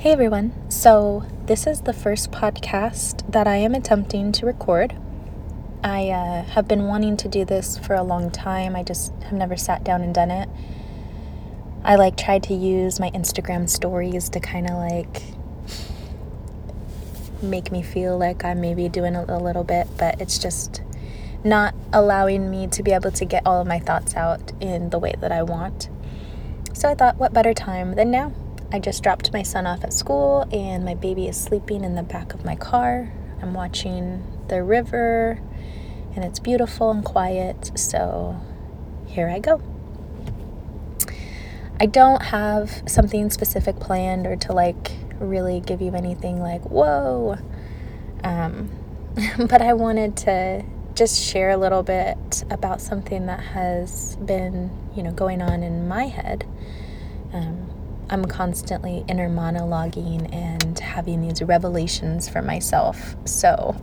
Hey everyone. So, this is the first podcast that I am attempting to record. I uh, have been wanting to do this for a long time. I just have never sat down and done it. I like tried to use my Instagram stories to kind of like make me feel like I'm maybe doing a, a little bit, but it's just not allowing me to be able to get all of my thoughts out in the way that I want. So I thought, what better time than now? I just dropped my son off at school, and my baby is sleeping in the back of my car. I'm watching the river, and it's beautiful and quiet. So here I go. I don't have something specific planned or to like really give you anything like, whoa. Um, but I wanted to just share a little bit about something that has been, you know, going on in my head. Um, I'm constantly inner monologuing and having these revelations for myself. So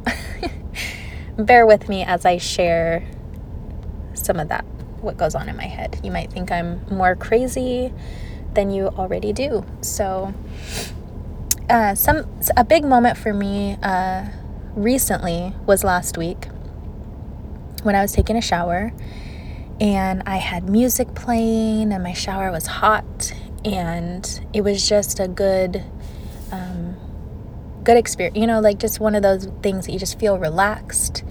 bear with me as I share some of that, what goes on in my head. You might think I'm more crazy than you already do. So, uh, some a big moment for me uh, recently was last week when I was taking a shower and I had music playing and my shower was hot and it was just a good um, good experience you know like just one of those things that you just feel relaxed.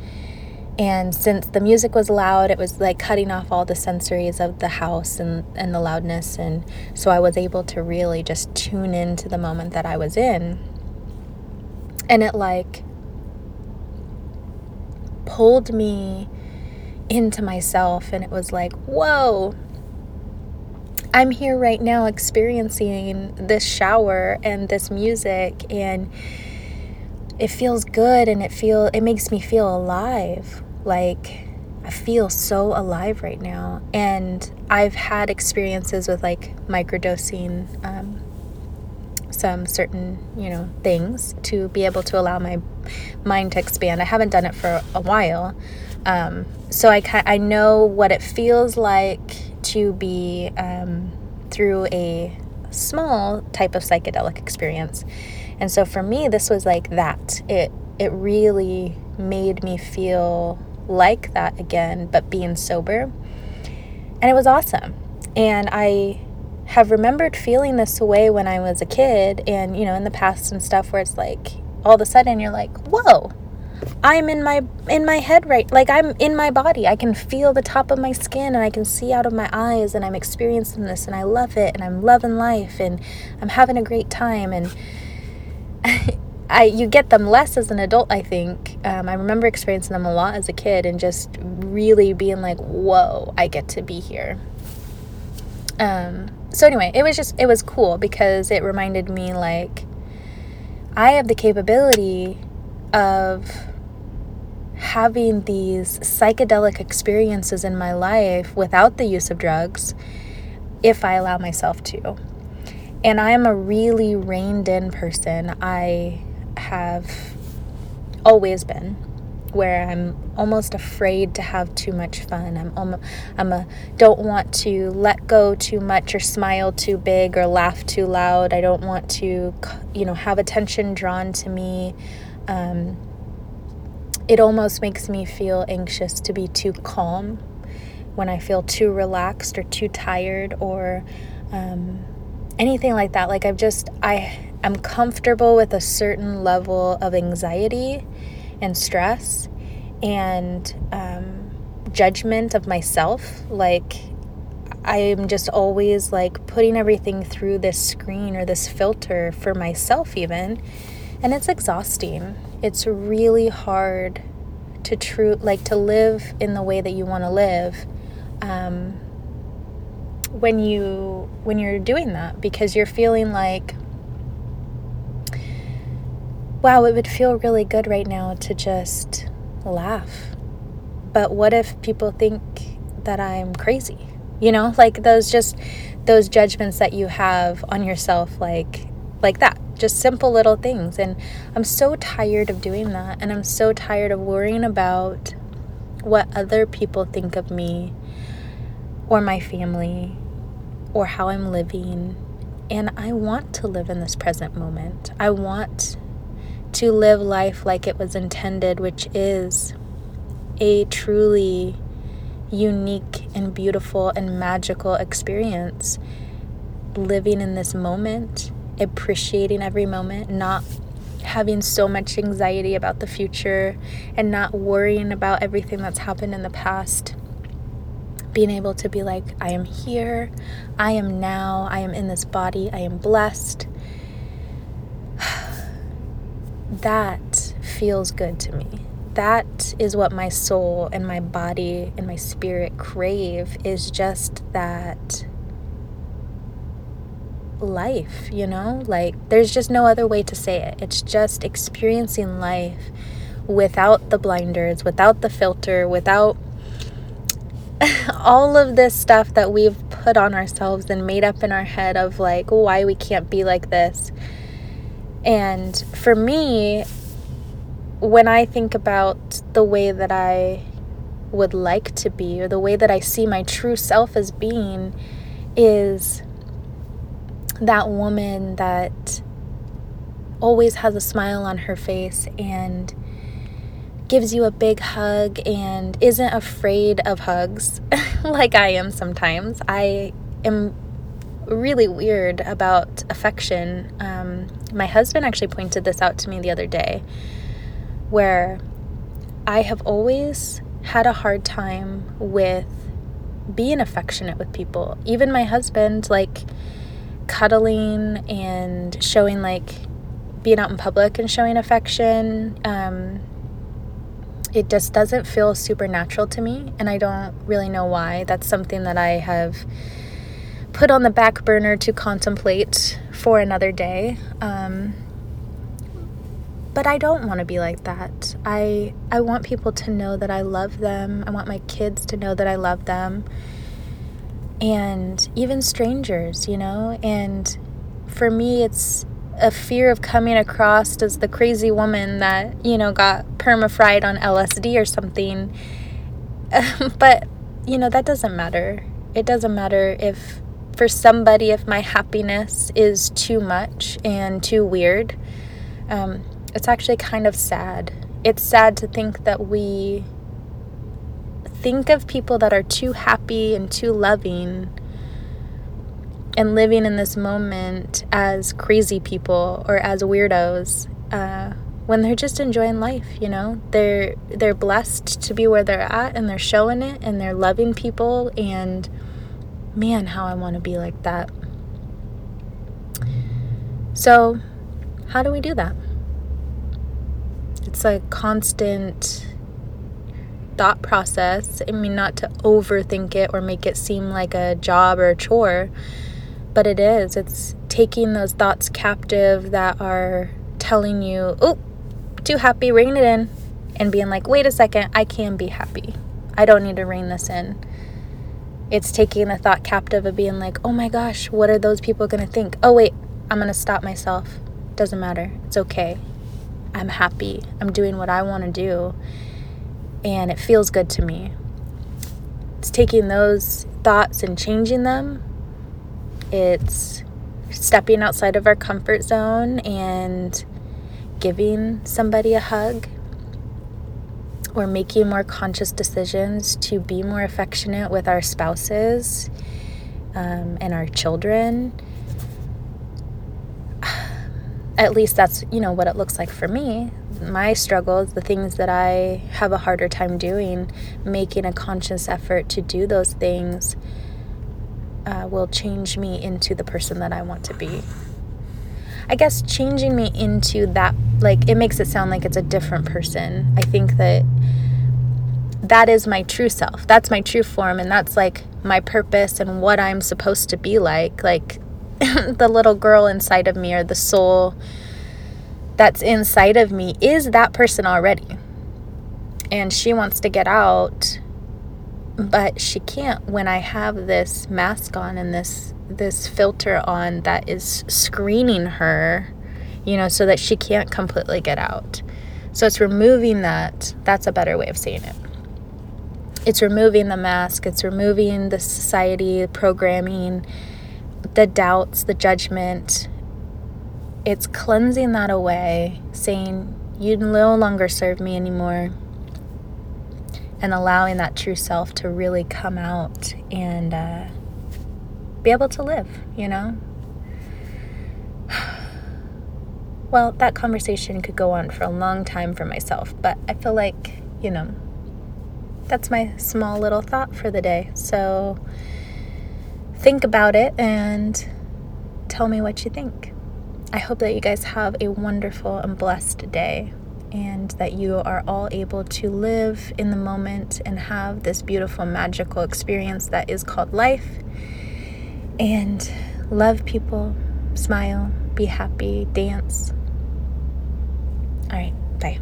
And since the music was loud it was like cutting off all the sensories of the house and, and the loudness and so i was able to really just tune into the moment that i was in. And it like pulled me into myself and it was like whoa I'm here right now experiencing this shower and this music and it feels good and it feel it makes me feel alive. Like I feel so alive right now. And I've had experiences with like microdosing um, some certain, you know, things to be able to allow my mind to expand. I haven't done it for a while. Um, so I, I know what it feels like to be um, through a small type of psychedelic experience. And so for me, this was like that. It it really made me feel like that again, but being sober. And it was awesome. And I have remembered feeling this way when I was a kid and, you know, in the past and stuff where it's like all of a sudden you're like, whoa, I'm in my in my head right like I'm in my body. I can feel the top of my skin and I can see out of my eyes and I'm experiencing this and I love it and I'm loving life and I'm having a great time and I you get them less as an adult I think. Um, I remember experiencing them a lot as a kid and just really being like, "Whoa, I get to be here." Um, so anyway, it was just it was cool because it reminded me like I have the capability of having these psychedelic experiences in my life without the use of drugs if I allow myself to. And I am a really reined in person. I have always been where I'm almost afraid to have too much fun. I'm almost, I'm a don't want to let go too much or smile too big or laugh too loud. I don't want to you know have attention drawn to me. Um, it almost makes me feel anxious to be too calm when I feel too relaxed or too tired or um, anything like that. Like I've just, I am comfortable with a certain level of anxiety and stress and um, judgment of myself. Like I am just always like putting everything through this screen or this filter for myself, even. And it's exhausting it's really hard to true like to live in the way that you want to live um, when you when you're doing that because you're feeling like wow it would feel really good right now to just laugh. But what if people think that i'm crazy? You know like those just those judgments that you have on yourself like like that just simple little things. And I'm so tired of doing that. And I'm so tired of worrying about what other people think of me or my family or how I'm living And I want to live in this present moment. I want to live life like it was intended, which is a truly unique and beautiful and magical experience. Living in this moment, appreciating every moment, not having so much anxiety about the future and not worrying about everything that's happened in the past. Being able to be like, I am here, I am now, I am in this body, I am blessed. that feels good to me. That is what my soul and my body and my spirit crave is just that life, you know? Like, there's just no other way to say it. It's just experiencing life without the blinders, without the filter, without all of this stuff that we've put on ourselves and made up in our head of like why we can't be like this. And for me, when I think about the way that I would like to be or the way that I see my true self as being is that woman that always has a smile on her face and gives you a big hug and isn't afraid of hugs like I am sometimes. I am really weird about affection. Um, my husband actually pointed this out to me the other day where I have always had a hard time with being affectionate with people. Even my husband, like, cuddling and showing like being out in public and showing affection um, it just doesn't feel supernatural to me and i don't really know why. That's something that i have put on the back burner to contemplate for another day um, but i don't want to be like that. I i want people to know that i love them. I want my kids to know that i love them and even strangers, you know? And for me, it's a fear of coming across as the crazy woman that, you know, got perma fried on LSD or something. but, you know, that doesn't matter. It doesn't matter if, for somebody, if my happiness is too much and too weird. Um, it's actually kind of sad. It's sad to think that we think of people that are too happy and too loving and living in this moment as crazy people or as weirdos uh, when they're just enjoying life you know? They're they're blessed to be where they're at and they're showing it and they're loving people and man how i want to be like that. So how do we do that? It's a constant thought process. I mean, not to overthink it or make it seem like a job or a chore, but it is. It's taking those thoughts captive that are telling you, oh, too happy, rein it in, and being like, wait a second, I can be happy. I don't need to rein this in. It's taking the thought captive of being like, oh my gosh, what are those people going to think? Oh, wait, I'm going to stop myself. Doesn't matter. It's okay. I'm happy. I'm doing what I want to do and it feels good to me. It's taking those thoughts and changing them. It's stepping outside of our comfort zone and giving somebody a hug or making more conscious decisions to be more affectionate with our spouses um, and our children. At least that's, you know, what it looks like for me my struggles, the things that I have a harder time doing, making a conscious effort to do those things uh, will change me into the person that I want to be. I guess changing me into that, like, it makes it sound like it's a different person. I think that that is my true self. That's my true form. And that's like my purpose and what I'm supposed to be like. Like, the little girl inside of me or the soul that's inside of me is that person already. And she wants to get out, but she can't when I have this mask on and this this filter on that is screening her, you know, so that she can't completely get out. So it's removing that. That's a better way of saying it. It's removing the mask, it's removing the society programming the doubts, the judgment, it's cleansing that away, saying, You no longer serve me anymore, and allowing that true self to really come out and uh, be able to live, you know? Well, that conversation could go on for a long time for myself, but I feel like, you know, that's my small little thought for the day. So think about it and tell me what you think. I hope that you guys have a wonderful and blessed day and that you are all able to live in the moment and have this beautiful, magical experience that is called life. And love people, smile, be happy, dance. All right, bye.